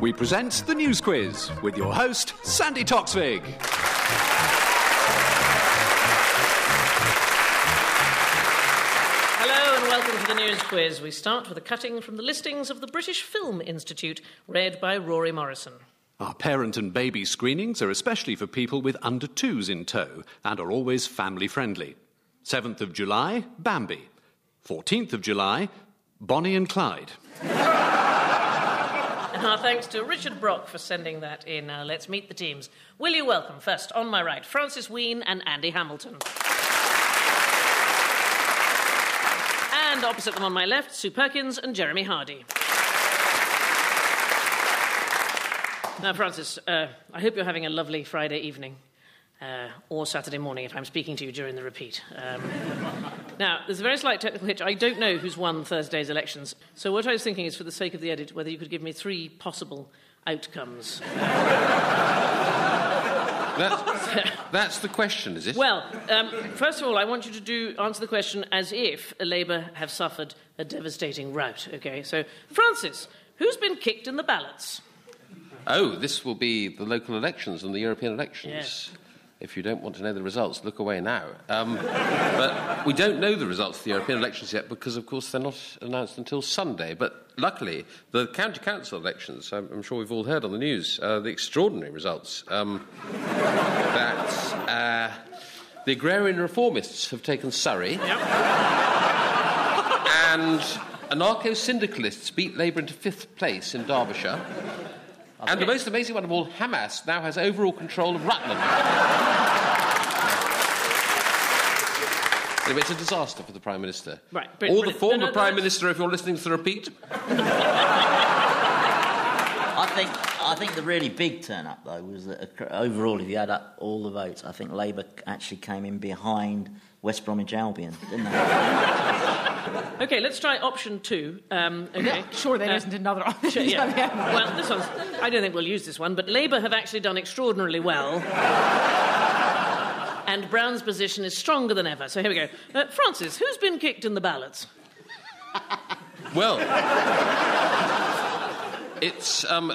we present the News Quiz with your host, Sandi Toksvig. Hello and welcome to the News Quiz. We start with a cutting from the listings of the British Film Institute, read by Rory Morrison. Our parent and baby screenings are especially for people with under twos in tow and are always family friendly. 7th of July, Bambi. 14th of July, Bonnie and Clyde. Our thanks to Richard Brock for sending that in. Now let's meet the teams. Will you welcome first on my right Francis Wheen and Andy Hamilton. And opposite them on my left, Sue Perkins and Jeremy Hardy. Now, Francis, uh, I hope you're having a lovely Friday evening. Uh, or Saturday morning if I'm speaking to you during the repeat. Um, now, there's a very slight technical hitch. I don't know who's won Thursday's elections. So, what I was thinking is, for the sake of the edit, whether you could give me three possible outcomes. That's, that's the question, is it? Well, um, first of all, I want you to do answer the question as if Labour have suffered a devastating rout. Okay, so Francis, who's been kicked in the ballots? Oh, this will be the local elections and the European elections. Yes. If you don't want to know the results, look away now. Um, but we don't know the results of the European elections yet because, of course, they're not announced until Sunday. But luckily, the county council elections, I'm, I'm sure we've all heard on the news, uh, the extraordinary results um, that uh, the agrarian reformists have taken Surrey. and anarcho syndicalists beat Labour into fifth place in Derbyshire. And the most amazing one of all, Hamas now has overall control of Rutland. Anyway, it's a disaster for the Prime Minister. Right, but- or but the it- former no, no, Prime that's- Minister, if you're listening to the repeat. I think I think the really big turn up though was that overall, if you add up all the votes, I think Labour actually came in behind West Bromwich Albion, didn't they? Okay, let's try option two. Um, okay. Sure, there Uh, not another Sure, option. yeah. well, this one's. I don't think we'll use this one, but Labour have actually done extraordinarily well. and Brown's position is stronger than ever. So here we go. Uh, Francis, who's been kicked in the ballots? Well, it's um,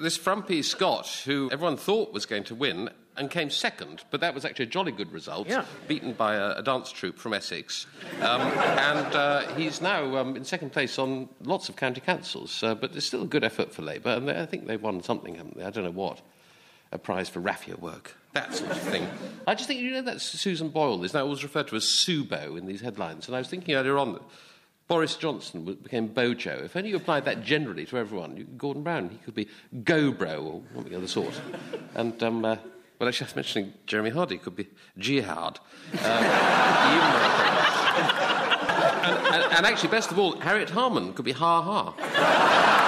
this frumpy Scot who everyone thought was going to win and came second, but that was actually a jolly good result, Yeah. beaten by a, a dance troupe from Essex. Um, and uh, he's now um, in second place on lots of county councils, uh, but it's still a good effort for Labour, and they, I think they've won something, haven't they? I don't know what. A prize for raffia work, that sort of thing. I just think, you know, that Susan Boyle is now always referred to as Subo in these headlines, and I was thinking earlier on that Boris Johnson became Bojo. If only you applied that generally to everyone, you, Gordon Brown, he could be Gobro or something of the sort. And, um, uh, well, actually, I was mentioning Jeremy Hardy could be Jihad. Uh, more appropriate. and, and, and actually, best of all, Harriet Harman could be Ha Ha.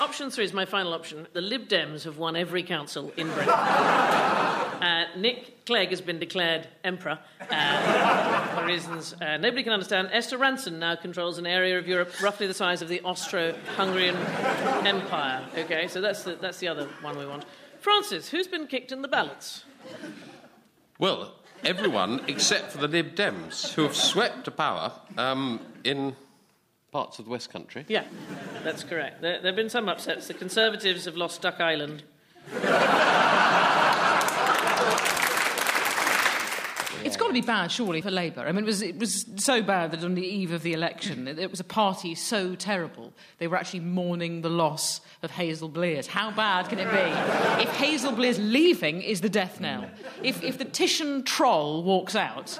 Option three is my final option. The Lib Dems have won every council in Britain. Uh, Nick Clegg has been declared emperor uh, for reasons uh, nobody can understand. Esther Rantzen now controls an area of Europe roughly the size of the Austro-Hungarian Empire. Okay, so that's the, that's the other one we want. Francis, who's been kicked in the ballots? Well, everyone except for the Lib Dems, who have swept to power um, in parts of the West Country. Yeah, that's correct. There, there have been some upsets. The Conservatives have lost Duck Island. It's got to be bad, surely, for Labour. I mean, it was, it was so bad that on the eve of the election, it, it was a party so terrible, they were actually mourning the loss of Hazel Blears. How bad can it be? If Hazel Blears leaving is the death knell, if, if the Titian troll walks out,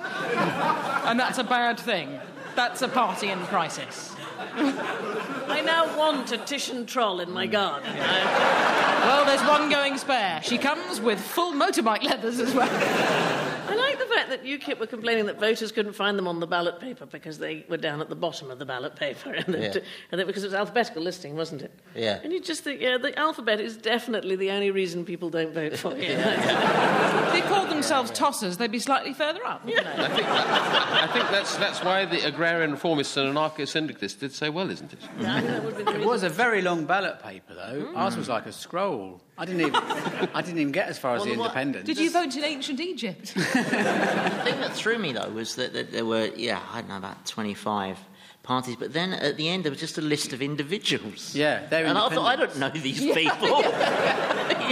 and that's a bad thing, that's a party in crisis. I now want a Titian troll in my mm. garden. I, Well, there's one going spare. She comes with full motorbike leathers as well. I like the fact that UKIP were complaining that voters couldn't find them on the ballot paper because they were down at the bottom of the ballot paper, and, that, Yeah. and that because it was alphabetical listing, wasn't it? Yeah. And you just think, yeah, the alphabet is definitely the only reason people don't vote for you. If they called themselves tossers, they'd be slightly further up. wouldn't? I think, I think that's, that's why the agrarian reformists and anarcho syndicalists did so well, isn't it? Yeah, I think that would be the It was a very long ballot paper, though. Ours was like a scroll. I didn't even, I didn't even get as far as the Well, what- independence. Did you vote in ancient Egypt? The thing that threw me though was that, that there were, yeah, I don't know, about 25 parties, but then at the end there was just a list of individuals. Yeah, they're And I thought, I don't know these people.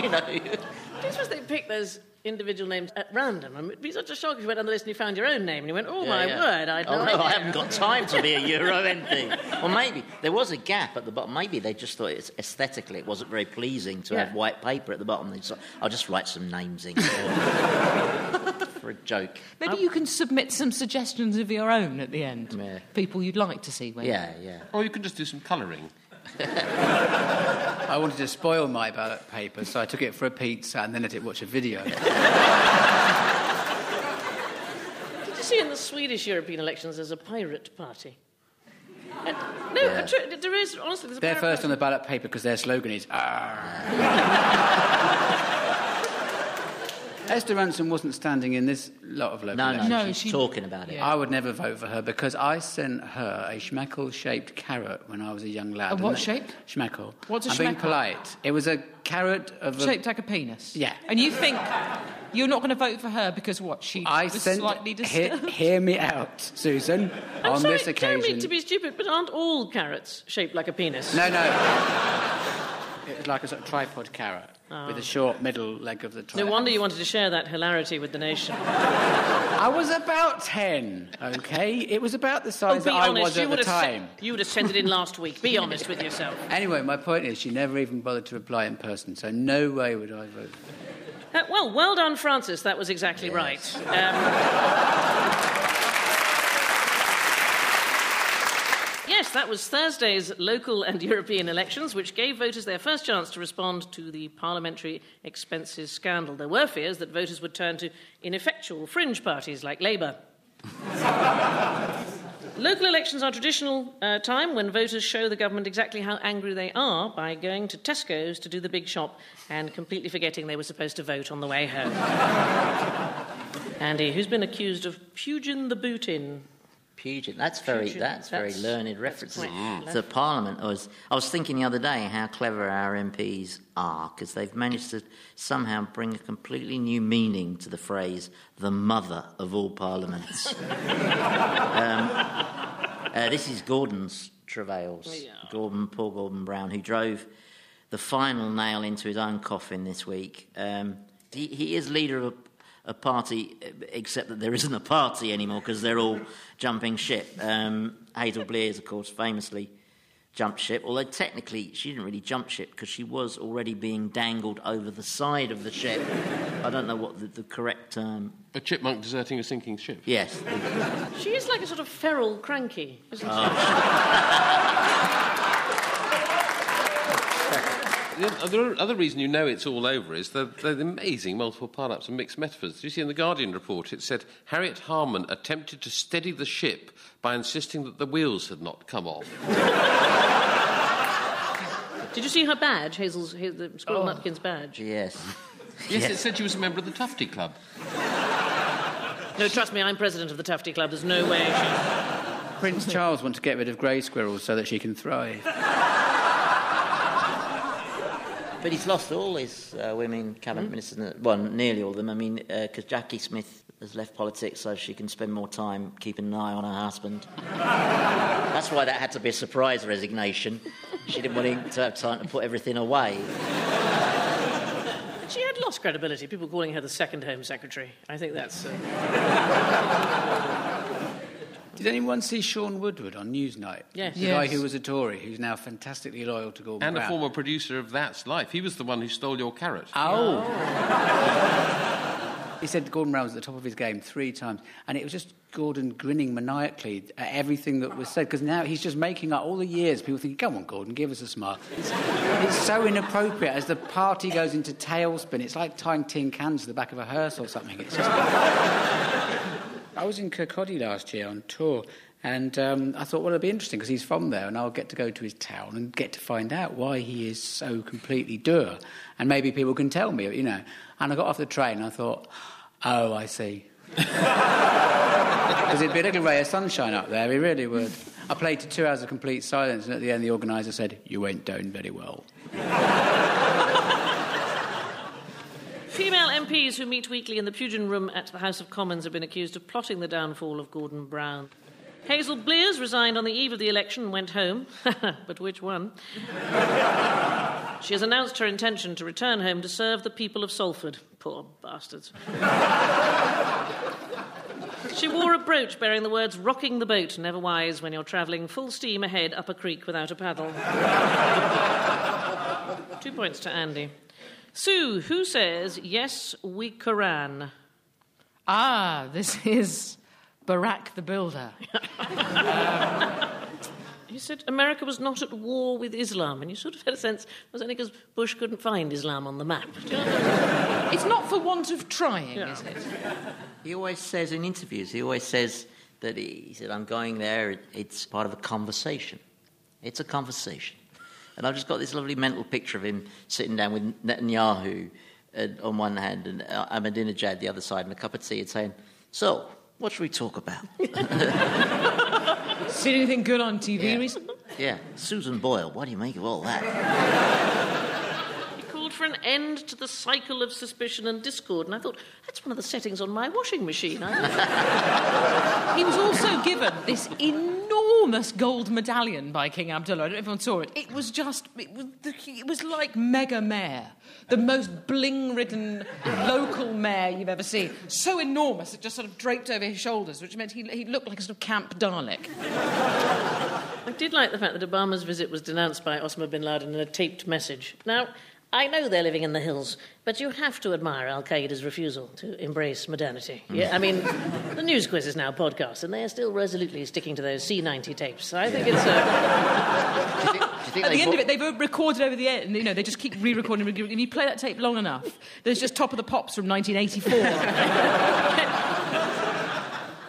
you know. Just was they picked those individual names at random. I mean, it'd be such a shock if you went on the list and you found your own name and you went, oh, my Yeah, yeah. word, I'd Oh, no no. I haven't got time to be a Euro MP. Or maybe there was a gap at the bottom. Maybe they just thought it's aesthetically it wasn't very pleasing to Yeah. have white paper at the bottom. They just thought, I'll just write some names in for, for a joke. Maybe you can submit some suggestions of your own at the end. Yeah. People you'd like to see. When Yeah, yeah. Or you can just do some colouring. I wanted to spoil my ballot paper, so I took it for a pizza and then let it watch a video. Did you see in the Swedish European elections there's a pirate party? Uh, no, Yeah. there is, honestly, there's a They're first on the ballot paper because their slogan is. Esther Rantzen wasn't standing in this lot of local No, no, elections. No, she's she- talking about it. Yeah. I would never vote for her because I sent her a schmeckle-shaped carrot when I was a young lad. A what And that- shape? Schmeckle. What's a I'm being schmeckle? polite. It was a carrot of a... Shaped like a penis. Yeah. And you think you're not going to vote for her because what? She I was sent... slightly hear, disturbed. hear me out, Susan, I'm on sorry, this occasion. I don't mean to be stupid, but aren't all carrots shaped like a penis? No, no. It was like a sort of tripod carrot with Oh. a short middle leg of the tripod. No wonder you wanted to share that hilarity with the nation. I was about 10, okay? It was about the Oh, size be that I was you at the time. Sent, you would have sent it in last week. Be honest with yourself. Anyway, my point is she never even bothered to reply in person, so no way would I vote. Uh, well, well done, Francis. That was exactly right. Um, Yes, that was Thursday's local and European elections, which gave voters their first chance to respond to the parliamentary expenses scandal. There were fears that voters would turn to ineffectual fringe parties like Labour. Local elections are traditional uh, time when voters show the government exactly how angry they are by going to Tesco's to do the big shop and completely forgetting they were supposed to vote on the way home. Andy, who's been accused of pugin the boot in? Pugin. That's very. Pugin. That's, very learned that's references quite to Parliament. I was. I was thinking the other day how clever our MPs are because they've managed to somehow bring a completely new meaning to the phrase "the mother of all parliaments." um, uh, this is Gordon's travails. Yeah. Gordon, Paul Gordon Brown, who drove the final nail into his own coffin this week. Um, he, he is leader of a, a party, except that there isn't a party anymore because they're all jumping ship. Um, Hazel Blears, of course, famously jumped ship, although technically she didn't really jump ship because she was already being dangled over the side of the ship. I don't know what the, the correct term. A chipmunk deserting a sinking ship. Yes, She is like a sort of feral Krankie, isn't she? The other, other reason you know it's all over is the, the amazing multiple pile-ups and mixed metaphors. Did you see in the Guardian report it said Harriet Harman attempted to steady the ship by insisting that the wheels had not come off. Did you see her badge, Hazel's, Hazel, the Squirrel oh. Nutkin's badge? yes. Yes, it said she was a member of the Tufty Club. No, trust me, I'm president of the Tufty Club. There's no way she... Prince Charles wants to get rid of grey squirrels so that she can thrive. But he's lost all his uh, women cabinet ministers, well, nearly all of them. I mean, because Jackie Smith has left politics so she can spend more time keeping an eye on her husband. That's why that had to be a surprise resignation. She didn't want him to have time to put everything away. She had lost credibility. People calling her the second Home Secretary. I think that's... Uh... Did anyone see Shaun Woodward on Newsnight? Yes. The guy who was a Tory, who's now fantastically loyal to Gordon And a former producer of That's Life. He was the one who stole your carrot. Oh. oh. he said Gordon Brown was at the top of his game three times, and it was just Gordon grinning maniacally at everything that was said. Because now he's just making up all the years. People think, "Come on, Gordon, give us a smile." It's, it's so inappropriate as the party goes into tailspin. It's like tying tin cans to the back of a hearse or something. It's just. I was in Kirkcaldy last year on tour, and um, I thought, well, it'll be interesting because he's from there, and I'll get to go to his town and get to find out why he is so completely dour, and maybe people can tell me, you know. And I got off the train, and I thought, oh, I see. Because it'd be a little ray of sunshine up there, he really would. I played to two hours of complete silence, and at the end, the organiser said, "You went down very well." Female MPs who meet weekly in the Pugin Room at the House of Commons have been accused of plotting the downfall of Gordon Brown. Hazel Blears resigned on the eve of the election and went home. but which one? she has announced her intention to return home to serve the people of Salford. Poor bastards. she wore a brooch bearing the words rocking the boat, never wise when you're travelling full steam ahead up a creek without a paddle. Two points to Andy. Sue, who says, yes, we Quran? Ah, this is Barack the Builder. He said America was not at war with Islam, and you sort of had a sense it was only because Bush couldn't find Islam on the map. You know? It's not for want of trying, Yeah. is it? He always says in interviews, he always says that he, he said, I'm going there, it, it's part of a conversation. It's a conversation. And I've just got this lovely mental picture of him sitting down with Netanyahu uh, on one hand and uh, Ahmadinejad the other side and a cup of tea and saying, So, what should we talk about? Seen anything good on TV Yeah. recently? yeah, Susan Boyle, what do you make of all that? He called for an end to the cycle of suspicion and discord, and I thought that's one of the settings on my washing machine. He was also given this enormous gold medallion by King Abdullah. I don't know if anyone saw it. It was just, it was, it was like Mega Mayor, the most bling ridden local mayor you've ever seen. So enormous, it just sort of draped over his shoulders, which meant he, he looked like a sort of Camp Dalek. I did like the fact that Obama's visit was denounced by Osama bin Laden in a taped message. Now, I know they're living in the hills, but you have to admire Al Qaeda's refusal to embrace modernity. Yeah, I mean, the news quiz is now podcast, and they are still resolutely sticking to those C90 tapes. So I think it's. Uh, Do you think, do you think At the end of it, they've recorded over the end. You know, they just keep re-recording. re-recording. If you play that tape long enough, there's just Top of the Pops from 1984.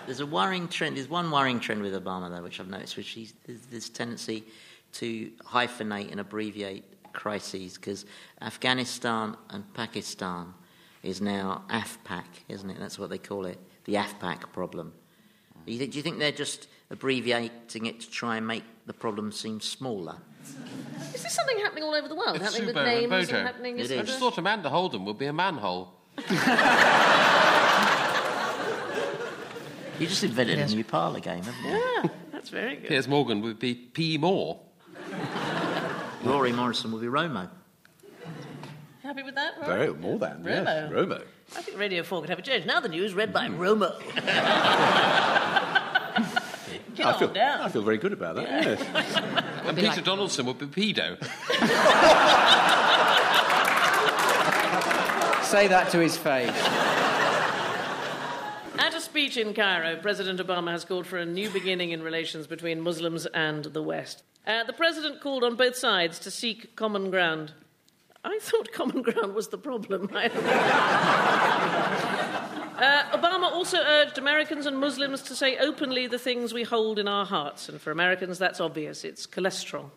There's a worrying trend. There's one worrying trend with Obama, though, which I've noticed, which is this tendency to hyphenate and abbreviate crises, because Afghanistan and Pakistan is now AfPak, isn't it? That's what they call it, the AfPak problem. Do you, think, do you think they're just abbreviating it to try and make the problem seem smaller? is this something happening all over the world? It's happening with Subo and names Bojo. and happening. It as- is. I just thought Amanda Holden would be a manhole. You just invented a new parlour game, haven't you? Yeah, that's very good. Piers Morgan would be P. Moore. Rory Morrison will be Romo. Happy with that? Rory? Very, more than, yes. Romo. Romo. I think Radio 4 could have a change. Now the news read by Romo. Get I on feel, down. I feel very good about that, yes. And Peter Donaldson would be Pedo. Say that to his face. At a speech in Cairo, President Obama has called for a new beginning in relations between Muslims and the West. Uh, the president called on both sides to seek common ground. I thought common ground was the problem. uh, Obama also urged Americans and Muslims to say openly the things we hold in our hearts. And for Americans, that's obvious it's cholesterol.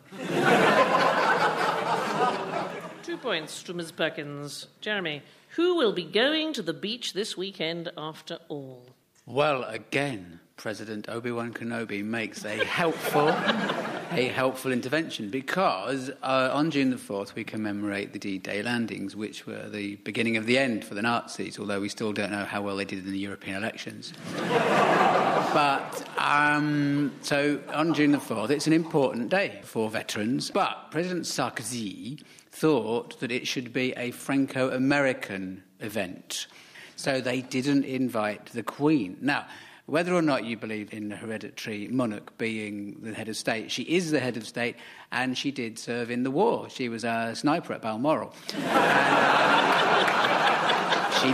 Two points to Ms. Perkins. Jeremy, who will be going to the beach this weekend after all? Well, again, President Obi-Wan Kenobi makes a helpful, a helpful intervention because uh, on June the 4th we commemorate the D-Day landings, which were the beginning of the end for the Nazis, although we still don't know how well they did in the European elections. But um, so on June the 4th, it's an important day for veterans. But President Sarkozy thought that it should be a Franco American event. So they didn't invite the Queen. Now, whether or not you believe in the hereditary monarch being the head of state, she is the head of state and she did serve in the war. She was a sniper at Balmoral. she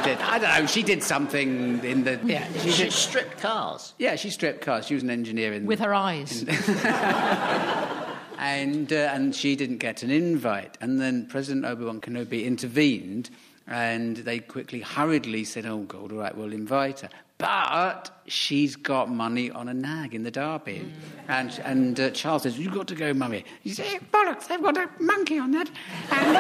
did, I don't know, she did something in the. Yeah, she She did. stripped cars. Yeah, she stripped cars. She was an engineer in with her eyes. and uh, and she didn't get an invite. And then President Obi Wan Kenobi intervened, and they quickly, hurriedly said, "Oh God, all right, we'll invite her." But she's got money on a nag in the Derby, and and uh, Charles says, "You've got to go, mummy." You say, "Bollocks! They've got a monkey on that." And,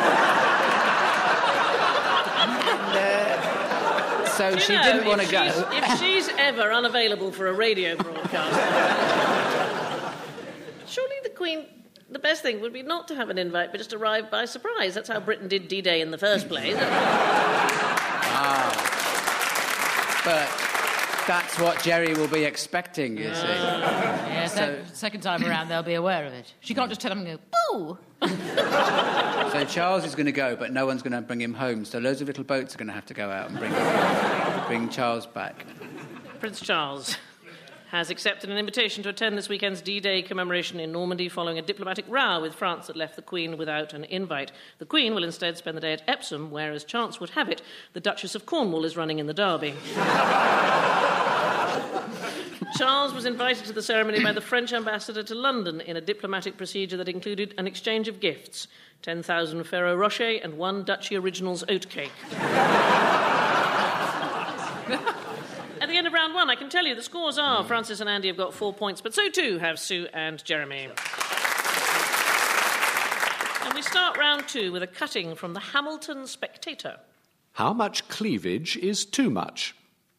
and, uh, so she know, didn't want to go. If she's ever unavailable for a radio broadcast, surely the Queen. The best thing would be not to have an invite, but just arrive by surprise. That's how Britain did D-Day in the first place. Ah. But, that's what Jerry will be expecting, you see. Ah. Yeah, so, So- second time around, they'll be aware of it. She can't just tell them and go, boo! So Charles is going to go, but no one's going to bring him home. So loads of little boats are going to have to go out and bring, bring Charles back. Prince Charles has accepted an invitation to attend this weekend's D Day commemoration in Normandy following a diplomatic row with France that left the Queen without an invite. The Queen will instead spend the day at Epsom, where, as chance would have it, the Duchess of Cornwall is running in the Derby. Charles was invited to the ceremony by the French ambassador to London in a diplomatic procedure that included an exchange of gifts 10,000 Ferrero Rocher and one Duchy Originals oatcake. At the end of round one, I can tell you the scores are Francis and Andy have got four points, but so too have Sue and Jeremy. And we start round two with a cutting from the Hamilton Spectator. How much cleavage is too much?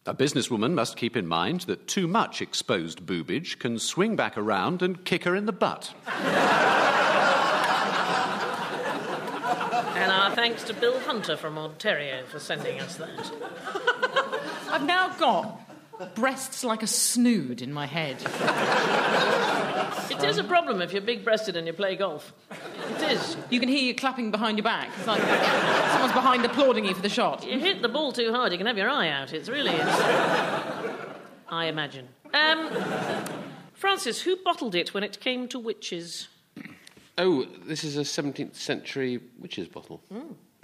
A businesswoman must keep in mind that too much exposed boobage can swing back around and kick her in the butt. And our thanks to Bill Hunter from Ontario for sending us that. I've now got breasts like a snood in my head. It is a problem if you're big breasted and you play golf. It is. You can hear you clapping behind your back. It's like someone's behind applauding you for the shot. You hit the ball too hard, you can have your eye out. It's really. It's, I imagine. Um, Francis, who bottled it when it came to witches? Oh, this is a 17th century witch's bottle.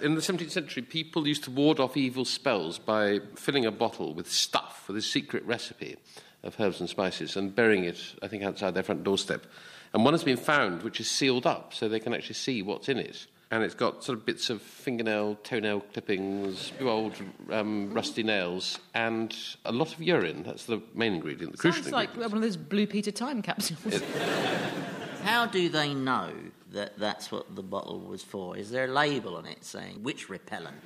In the 17th century, people used to ward off evil spells by filling a bottle with stuff, with a secret recipe of herbs and spices, and burying it, I think, outside their front doorstep. And one has been found which is sealed up so they can actually see what's in it. And it's got sort of bits of fingernail, toenail clippings, old um, rusty nails, and a lot of urine. That's the main ingredient, the crucial Sounds like ingredient. one of those Blue Peter time capsules. How do they know that that's what the bottle was for? Is there a label on it saying witch repellent?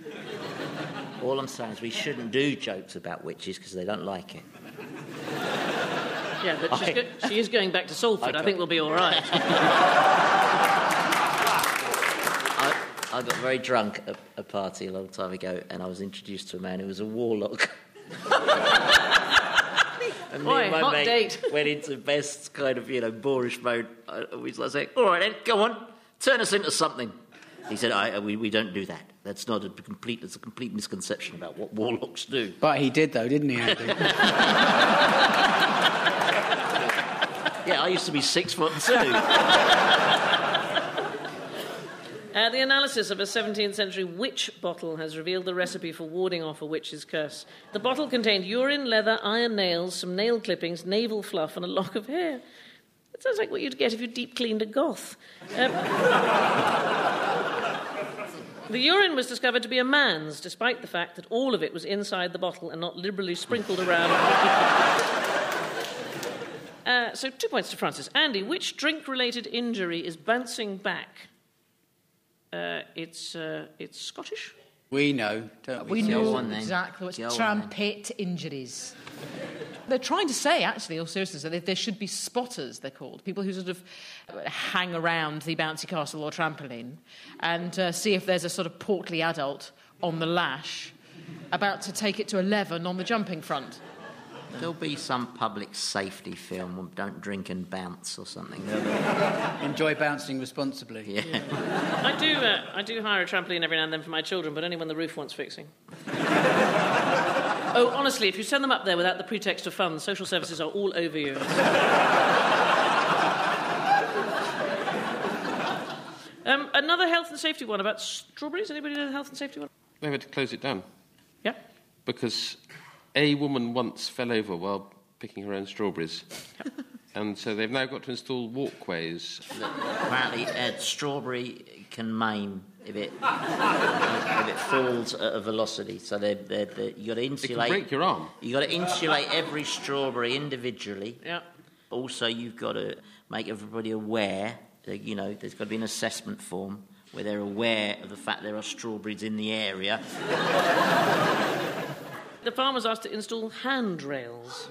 All I'm saying is we shouldn't do jokes about witches because they don't like it. Yeah, but she's go- she is going back to Salford. I think we'll be all right. I, I got very drunk at a party a long time ago and I was introduced to a man who was a warlock. And me Boy, and my hot mate date. went into best kind of, you know, boorish mode. I, we was like saying, all right then, go on, turn us into something. He said, I, we, we don't do that. That's not a complete, it's a complete misconception about what warlocks do. But he did, though, didn't he, Andy? Yeah, I used to be six foot two. Uh, the analysis of a 17th century witch bottle has revealed the recipe for warding off a witch's curse. The bottle contained urine, leather, iron nails, some nail clippings, navel fluff, and a lock of hair. That sounds like what you'd get if you deep cleaned a goth. Um, the urine was discovered to be a man's, despite the fact that all of it was inside the bottle and not liberally sprinkled around. Uh, so, two points to Francis. Andy, which drink related injury is bouncing back? Uh, it's, uh, it's Scottish. we know, don't we? We Go know on exactly what's Go on trumpet injuries. They're trying to say, actually, all seriousness, that there should be spotters, they're called. People who sort of hang around the bouncy castle or trampoline and uh, see if there's a sort of portly adult on the lash about to take it to 11 on the jumping front. There'll be some public safety film, Don't Drink and Bounce or something. Enjoy bouncing responsibly. Yeah. I do, uh, I do hire a trampoline every now and then for my children, but only when the roof wants fixing. oh, honestly, if you send them up there without the pretext of fun, social services are all over you. um, another health and safety one about strawberries. Anybody know the health and safety one? They had to close it down Yeah. because a woman once fell over while picking her own strawberries. and so they've now got to install walkways. Apparently, uh, strawberry can maim if it if it falls at a velocity. So they they they you've got to It can insulate. break your arm. You've got to insulate every strawberry individually. Yeah. Also, you've got to make everybody aware. That, you know, there's got to be an assessment form where they're aware of the fact there are strawberries in the area. The farmers asked to install handrails.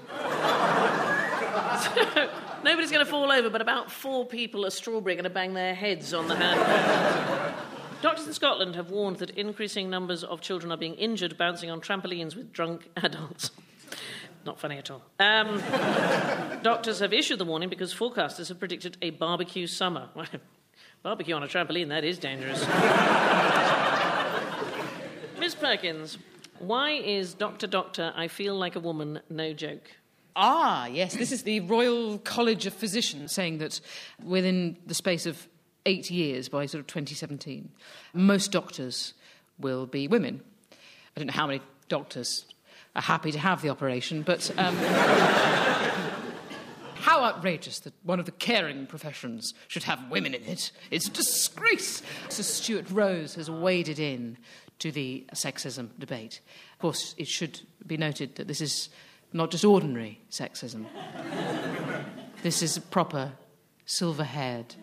so, nobody's going to fall over, but about four people at Strawberry are going to bang their heads on the handrails. Doctors in Scotland have warned that increasing numbers of children are being injured bouncing on trampolines with drunk adults. not funny at all. Um, doctors have issued the warning because forecasters have predicted a barbecue summer. barbecue on a trampoline, that is dangerous. Miss Perkins, why is Doctor Doctor, I feel like a woman, no joke? Ah, yes, this is the Royal College of Physicians saying that within the space of eight years, by sort of 2017, most doctors will be women. I don't know how many doctors are happy to have the operation, but um, how outrageous that one of the caring professions should have women in it. It's a disgrace. Sir Stuart Rose has waded in to the sexism debate. Of course, it should be noted that this is not just ordinary sexism. this is proper, silver haired,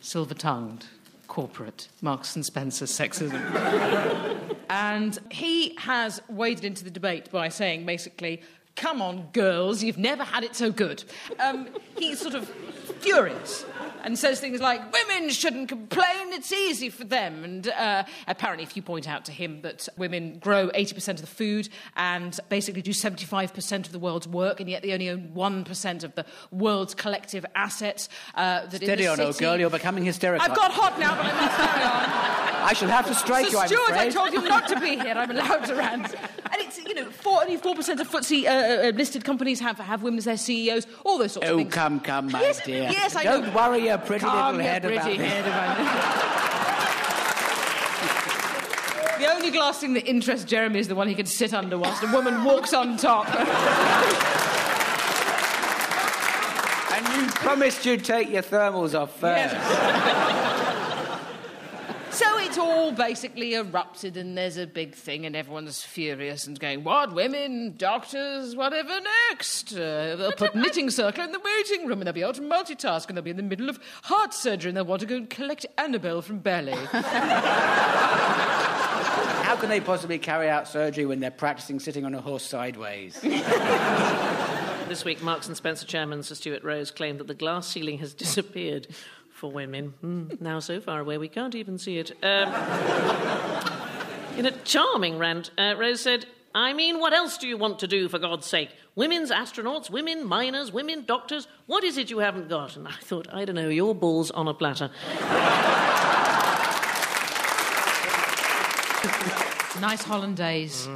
silver tongued, corporate Marks and Spencer sexism. and he has waded into the debate by saying basically, come on, girls, you've never had it so good. Um, he's sort of furious and says things like, women shouldn't complain, it's easy for them. And uh, apparently, if you point out to him that women grow 80% of the food and basically do 75% of the world's work, and yet they only own 1% of the world's collective assets. Uh, that Steady on, city... old girl, you're becoming hysterical. I've got hot now, but I must carry on. I shall have to strike Sir you, I'm Stuart. I told you not to be here. I'm allowed to rant. And it's, you know, 44% of FTSE uh, uh, listed companies have, have women as their CEOs, all those sorts of things. Oh, come, come, my Yes, dear. Yes, I Don't know. worry your pretty Calm little your head pretty about head about. The only glass thing that interests Jeremy is the one he can sit under whilst a woman walks on top. And you promised you'd take your thermals off first. so it's all basically erupted, and there's a big thing, and everyone's furious and going, What, women, doctors, whatever next? Uh, they'll put knitting circle in the waiting room, and they'll be able to multitask, and they'll be in the middle of heart surgery, and they'll want to go and collect Annabelle from ballet. How can they possibly carry out surgery when they're practicing sitting on a horse sideways? This week, Marks and Spencer chairman Sir Stuart Rose claimed that the glass ceiling has disappeared for women. Mm, now so far away we can't even see it. Um, in a charming rant, uh, Rose said, I mean, what else do you want to do, for God's sake? Women's astronauts, women miners, women doctors. What is it you haven't got? And I thought, I don't know, your balls on a platter. nice hollandaise.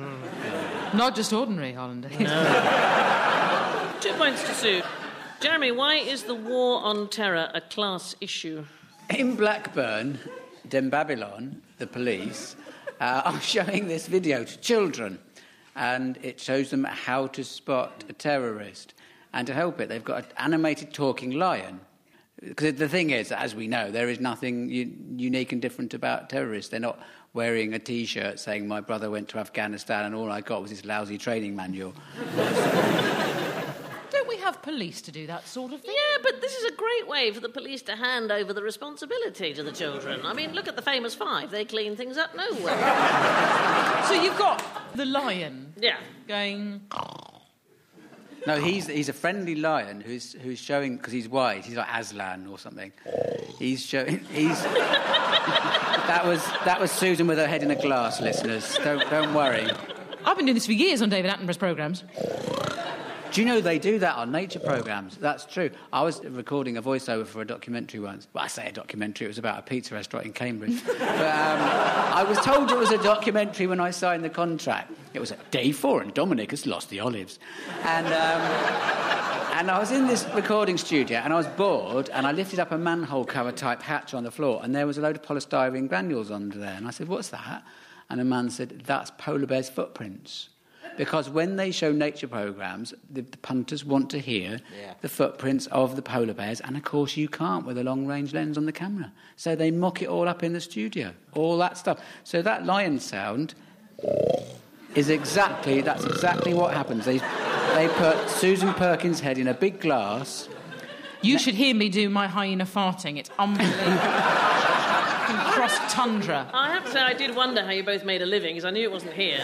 Not just ordinary hollandaise. Two points to Sue. Jeremy, why is the war on terror a class issue? In Blackburn, Den Babylon, the police, uh, are showing this video to children, and it shows them how to spot a terrorist. And to help it, they've got an animated talking lion. Because the thing is, as we know, there is nothing u- unique and different about terrorists. They're not wearing a T-shirt saying "My brother went to Afghanistan and all I got was his lousy training manual." Don't we have police to do that sort of thing? Yeah, but this is a great way for the police to hand over the responsibility to the children. I mean, look at the famous five. They clean things up nowhere. So you've got the lion Yeah. going. No, he's, he's a friendly lion who's, who's showing, because he's white, he's like Aslan or something. He's showing, he's... that, was, that was Susan with her head in a glass, listeners. Don't, don't worry. I've been doing this for years on David Attenborough's programmes. Do you know they do that on nature programs? That's true. I was recording a voiceover for a documentary once. Well, I say a documentary, it was about a pizza restaurant in Cambridge. but um, I was told it was a documentary when I signed the contract. It was day four, and Dominic has lost the olives. And, um, and I was in this recording studio, and I was bored, and I lifted up a manhole cover type hatch on the floor, and there was a load of polystyrene granules under there. And I said, What's that? And a man said, That's polar bears' footprints. Because when they show nature programs, the, the punters want to hear Yeah. the footprints of the polar bears, and of course you can't with a long range lens on the camera. So they mock it all up in the studio, all that stuff. So that lion sound is exactly that's exactly what happens. They they put Susan Perkins' head in a big glass. You should hear me do my hyena farting. It's unbelievable. Cross tundra. I have to say, I did wonder how you both made a living, because I knew it wasn't here.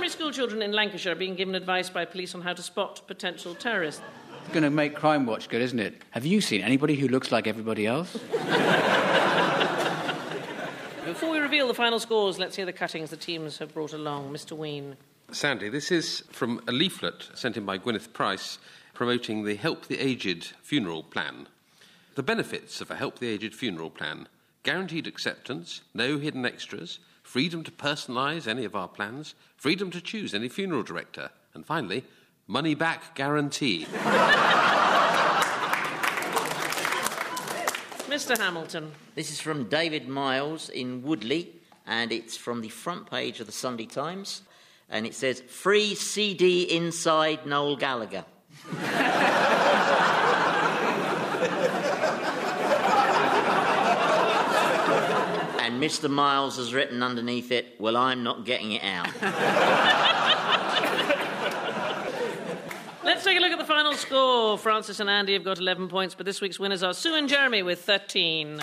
Primary school children in Lancashire are being given advice by police on how to spot potential terrorists. It's going to make Crime Watch good, isn't it? Have you seen anybody who looks like everybody else? Before we reveal the final scores, let's hear the cuttings the teams have brought along. Mr. Wheen. Sandy, this is from a leaflet sent in by Gwyneth Price promoting the Help the Aged funeral plan. The benefits of a Help the Aged funeral plan guaranteed acceptance, no hidden extras, freedom to personalise any of our plans, freedom to choose any funeral director, and finally, money back guarantee. Mr. Hamilton. This is from David Miles in Woodley, and it's from the front page of the Sunday Times. And it says, Free CD inside Noel Gallagher. and Mr. Miles has written underneath it, Well, I'm not getting it out. Let's take a look at the final score. Francis and Andy have got 11 points, but this week's winners are Sue and Jeremy with 13.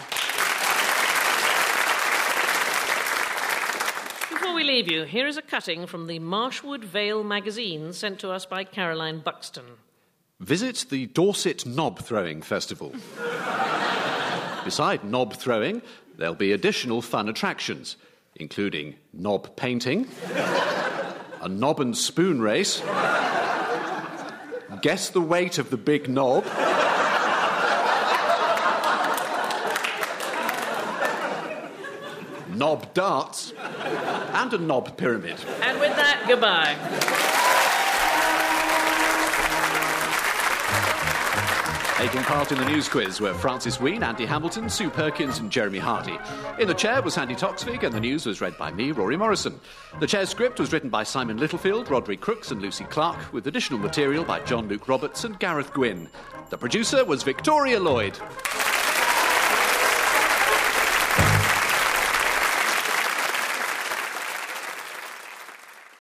Before we leave you, here is a cutting from the Marshwood Vale magazine sent to us by Caroline Buxton. Visit the Dorset Knob Throwing Festival. Beside knob throwing, there'll be additional fun attractions, including knob painting, a knob and spoon race, guess the weight of the big knob, knob darts, and a knob pyramid. And with that, goodbye. Taking part in the news quiz were Francis Wheen, Andy Hamilton, Sue Perkins, and Jeremy Hardy. In the chair was Andy Toksvig, and the news was read by me, Rory Morrison. The chair script was written by Simon Littlefield, Roderick Crooks, and Lucy Clark, with additional material by John Luke Roberts and Gareth Gwynn. The producer was Victoria Lloyd.